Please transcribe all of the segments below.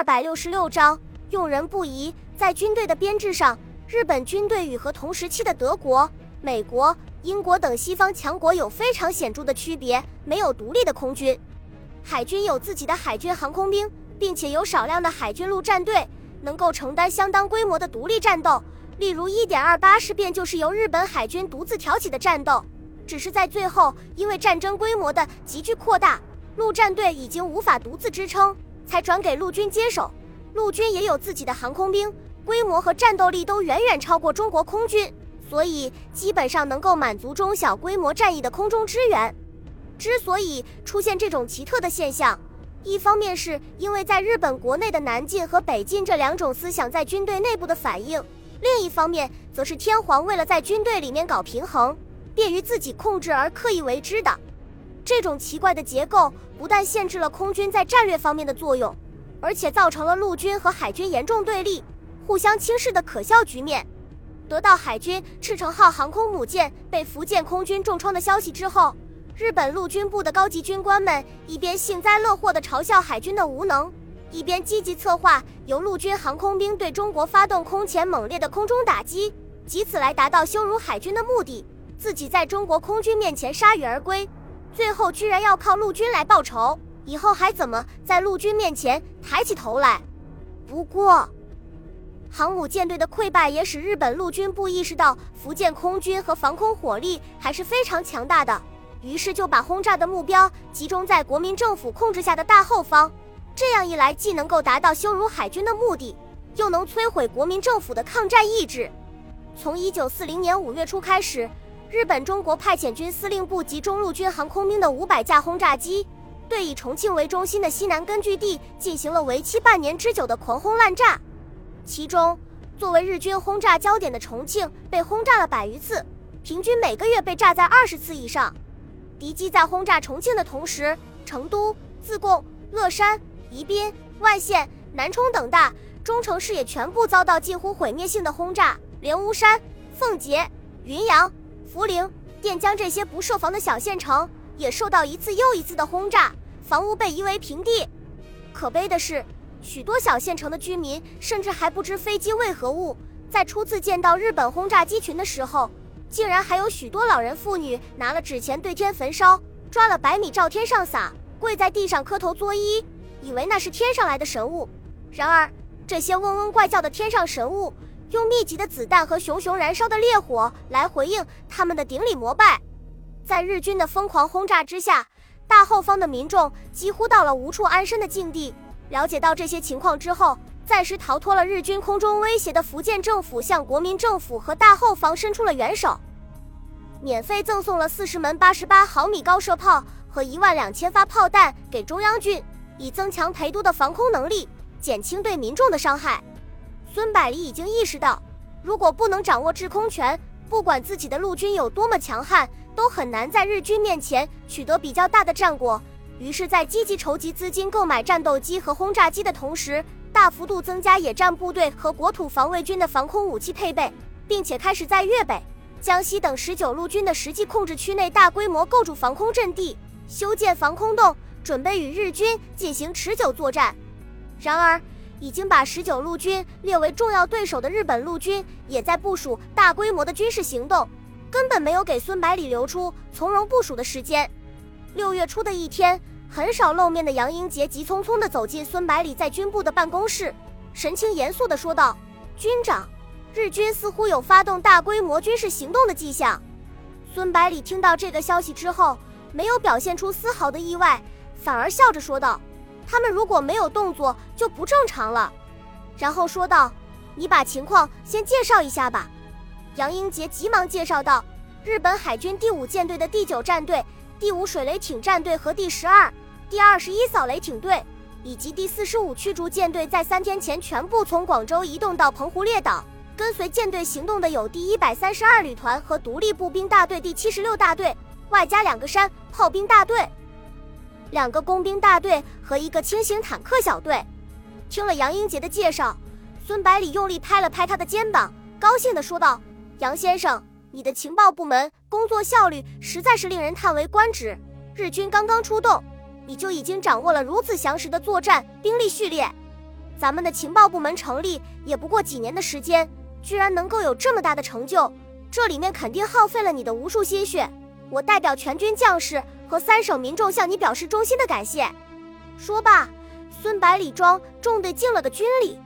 二百六十六章，用人不疑。在军队的编制上，日本军队与和同时期的德国、美国、英国等西方强国有非常显著的区别，没有独立的空军。海军有自己的海军航空兵，并且有少量的海军陆战队，能够承担相当规模的独立战斗。例如，一点二八事变就是由日本海军独自挑起的战斗，只是在最后，因为战争规模的急剧扩大，陆战队已经无法独自支撑。才转给陆军接手，陆军也有自己的航空兵，规模和战斗力都远远超过中国空军，所以基本上能够满足中小规模战役的空中支援。之所以出现这种奇特的现象，一方面是因为在日本国内的南进和北进这两种思想在军队内部的反应，另一方面则是天皇为了在军队里面搞平衡，便于自己控制而刻意为之的。这种奇怪的结构不但限制了空军在战略方面的作用，而且造成了陆军和海军严重对立、互相轻视的可笑局面。得到海军赤城号航空母舰被福建空军重创的消息之后，日本陆军部的高级军官们一边幸灾乐祸地嘲笑海军的无能，一边积极策划由陆军航空兵对中国发动空前猛烈的空中打击，以此来达到羞辱海军的目的，自己在中国空军面前铩羽而归。最后居然要靠陆军来报仇，以后还怎么在陆军面前抬起头来？不过，航母舰队的溃败也使日本陆军部意识到福建空军和防空火力还是非常强大的，于是就把轰炸的目标集中在国民政府控制下的大后方。这样一来，既能够达到羞辱海军的目的，又能摧毁国民政府的抗战意志。从一九四零年五月初开始。日本中国派遣军司令部及中陆军航空兵的五百架轰炸机，对以重庆为中心的西南根据地进行了为期半年之久的狂轰滥炸。其中，作为日军轰炸焦点的重庆被轰炸了百余次，平均每个月被炸在二十次以上。敌机在轰炸重庆的同时，成都、自贡、乐山、宜宾、万县、南充等大中城市也全部遭到近乎毁灭性的轰炸，连巫山、奉节、云阳。涪陵、垫江这些不设防的小县城也受到一次又一次的轰炸，房屋被夷为平地。可悲的是，许多小县城的居民甚至还不知飞机为何物，在初次见到日本轰炸机群的时候，竟然还有许多老人妇女拿了纸钱对天焚烧，抓了白米照天上撒，跪在地上磕头作揖，以为那是天上来的神物。然而，这些嗡嗡怪叫的天上神物。用密集的子弹和熊熊燃烧的烈火来回应他们的顶礼膜拜，在日军的疯狂轰炸之下，大后方的民众几乎到了无处安身的境地。了解到这些情况之后，暂时逃脱了日军空中威胁的福建政府向国民政府和大后方伸出了援手，免费赠送了四十门八十八毫米高射炮和一万两千发炮弹给中央军，以增强陪都的防空能力，减轻对民众的伤害。孙百里已经意识到，如果不能掌握制空权，不管自己的陆军有多么强悍，都很难在日军面前取得比较大的战果。于是，在积极筹集资金购买战斗机和轰炸机的同时，大幅度增加野战部队和国土防卫军的防空武器配备，并且开始在粤北、江西等十九路军的实际控制区内大规模构筑防空阵地，修建防空洞，准备与日军进行持久作战。然而，已经把十九路军列为重要对手的日本陆军，也在部署大规模的军事行动，根本没有给孙百里留出从容部署的时间。六月初的一天，很少露面的杨英杰急匆匆地走进孙百里在军部的办公室，神情严肃地说道：“军长，日军似乎有发动大规模军事行动的迹象。”孙百里听到这个消息之后，没有表现出丝毫的意外，反而笑着说道。他们如果没有动作，就不正常了。然后说道：“你把情况先介绍一下吧。”杨英杰急忙介绍道：“日本海军第五舰队的第九战队、第五水雷艇战队和第十二、第二十一扫雷艇队，以及第四十五驱逐舰队，在三天前全部从广州移动到澎湖列岛。跟随舰队行动的有第一百三十二旅团和独立步兵大队第七十六大队，外加两个山炮兵大队。”两个工兵大队和一个轻型坦克小队。听了杨英杰的介绍，孙百里用力拍了拍他的肩膀，高兴地说道：“杨先生，你的情报部门工作效率实在是令人叹为观止。日军刚刚出动，你就已经掌握了如此详实的作战兵力序列。咱们的情报部门成立也不过几年的时间，居然能够有这么大的成就，这里面肯定耗费了你的无数心血。我代表全军将士和三省民众向你表示衷心的感谢。说罢，孙百里庄重地敬了个军礼。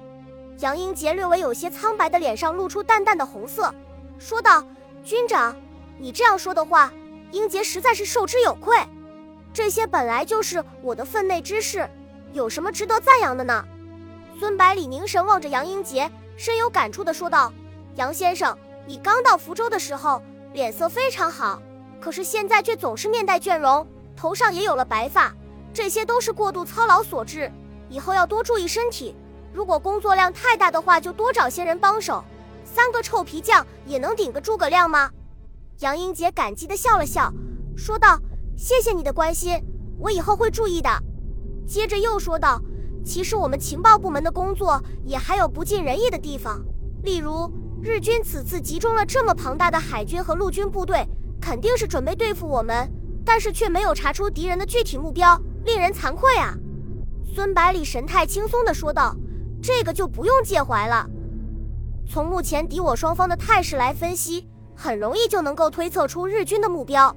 杨英杰略微有些苍白的脸上露出淡淡的红色，说道：“军长，你这样说的话，英杰实在是受之有愧。这些本来就是我的分内之事，有什么值得赞扬的呢？”孙百里凝神望着杨英杰，深有感触地说道：“杨先生，你刚到福州的时候脸色非常好，可是现在却总是面带倦容，头上也有了白发，这些都是过度操劳所致，以后要多注意身体。”如果工作量太大的话，就多找些人帮手。三个臭皮匠也能顶个诸葛亮吗？杨英杰感激地笑了笑，说道：“谢谢你的关心，我以后会注意的。”接着又说道：“其实我们情报部门的工作也还有不尽人意的地方，例如日军此次集中了这么庞大的海军和陆军部队，肯定是准备对付我们，但是却没有查出敌人的具体目标，令人惭愧啊。”孙百里神态轻松地说道。这个就不用介怀了。从目前敌我双方的态势来分析，很容易就能够推测出日军的目标。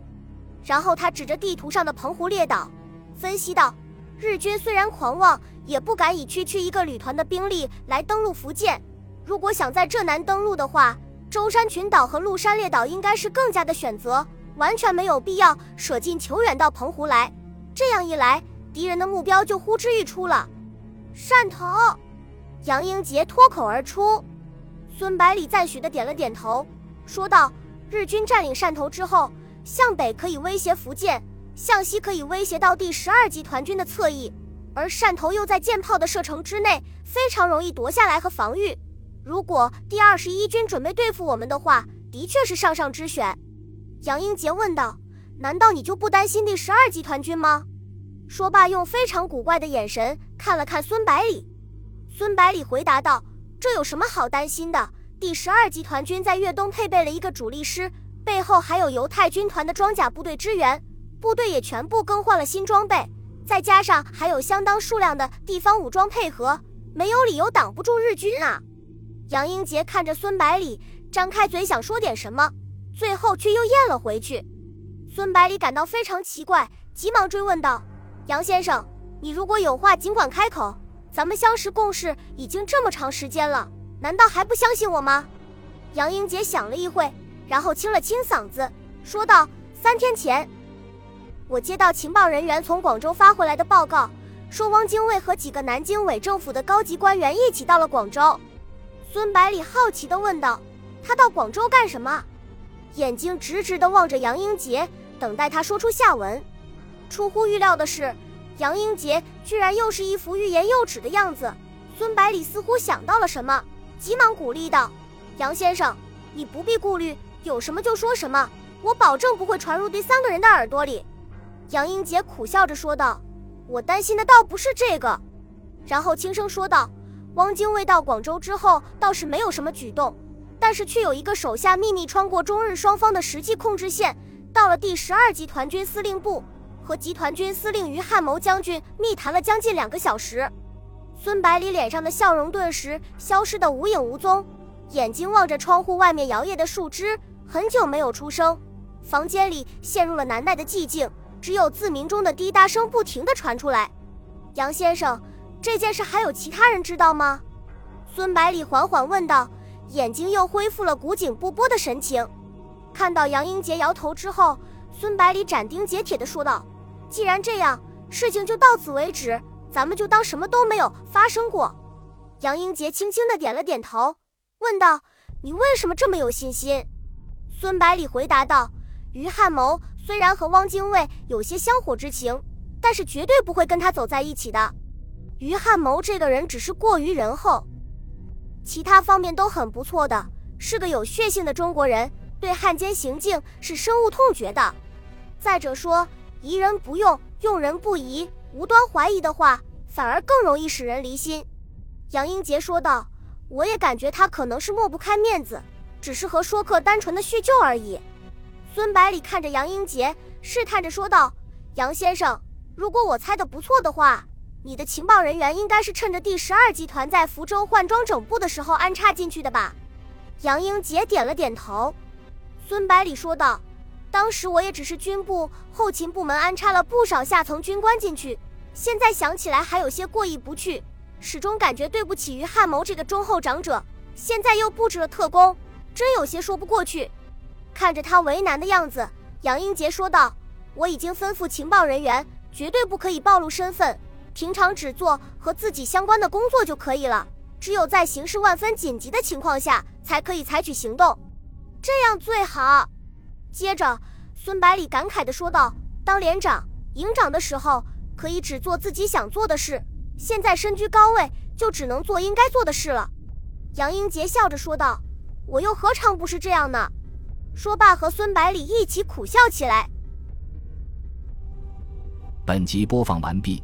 然后他指着地图上的澎湖列岛，分析道：“日军虽然狂妄，也不敢以区区一个旅团的兵力来登陆福建。如果想在浙南登陆的话，舟山群岛和鹿山列岛应该是更加的选择，完全没有必要舍近求远到澎湖来。这样一来，敌人的目标就呼之欲出了。汕头。”杨英杰脱口而出，孙百里赞许的点了点头，说道：“日军占领汕头之后，向北可以威胁福建，向西可以威胁到第十二集团军的侧翼，而汕头又在舰炮的射程之内，非常容易夺下来和防御。如果第二十一军准备对付我们的话，的确是上上之选。”杨英杰问道：“难道你就不担心第十二集团军吗？”说罢，用非常古怪的眼神看了看孙百里。孙百里回答道：“这有什么好担心的？第十二集团军在粤东配备了一个主力师，背后还有犹太军团的装甲部队支援，部队也全部更换了新装备，再加上还有相当数量的地方武装配合，没有理由挡不住日军啊！”杨英杰看着孙百里，张开嘴想说点什么，最后却又咽了回去。孙百里感到非常奇怪，急忙追问道：“杨先生，你如果有话尽管开口。”咱们相识共事已经这么长时间了，难道还不相信我吗？杨英杰想了一会，然后清了清嗓子，说道：“三天前，我接到情报人员从广州发回来的报告，说汪精卫和几个南京伪政府的高级官员一起到了广州。”孙百里好奇地问道：“他到广州干什么？”眼睛直直地望着杨英杰，等待他说出下文。出乎预料的是。杨英杰居然又是一副欲言又止的样子，孙百里似乎想到了什么，急忙鼓励道：“杨先生，你不必顾虑，有什么就说什么，我保证不会传入第三个人的耳朵里。”杨英杰苦笑着说道：“我担心的倒不是这个。”然后轻声说道：“汪精卫到广州之后倒是没有什么举动，但是却有一个手下秘密穿过中日双方的实际控制线，到了第十二集团军司令部。”和集团军司令于汉谋将军密谈了将近两个小时，孙百里脸上的笑容顿时消失得无影无踪，眼睛望着窗户外面摇曳的树枝，很久没有出声。房间里陷入了难耐的寂静，只有自鸣钟的滴答声不停地传出来。杨先生，这件事还有其他人知道吗？孙百里缓缓问道，眼睛又恢复了古井不波的神情。看到杨英杰摇头之后，孙百里斩钉截铁地说道。既然这样，事情就到此为止，咱们就当什么都没有发生过。杨英杰轻轻的点了点头，问道：“你为什么这么有信心？”孙百里回答道：“于汉谋虽然和汪精卫有些香火之情，但是绝对不会跟他走在一起的。于汉谋这个人只是过于仁厚，其他方面都很不错的，是个有血性的中国人，对汉奸行径是深恶痛绝的。再者说。”疑人不用，用人不疑，无端怀疑的话，反而更容易使人离心。杨英杰说道：“我也感觉他可能是抹不开面子，只是和说客单纯的叙旧而已。”孙百里看着杨英杰，试探着说道：“杨先生，如果我猜的不错的话，你的情报人员应该是趁着第十二集团在福州换装整部的时候安插进去的吧？杨英杰点了点头。孙百里说道：“当时我也只是军部后勤部门安插了不少下层军官进去，现在想起来还有些过意不去，始终感觉对不起于汉谋这个忠厚长者。现在又布置了特工，真有些说不过去。”看着他为难的样子，杨英杰说道：“我已经吩咐情报人员，绝对不可以暴露身份。”平常只做和自己相关的工作就可以了，只有在形势万分紧急的情况下，才可以采取行动，这样最好。接着，孙百里感慨地说道：“当连长、营长的时候，可以只做自己想做的事；现在身居高位，就只能做应该做的事了。”杨英杰笑着说道：“我又何尝不是这样呢？”说罢，和孙百里一起苦笑起来。本集播放完毕。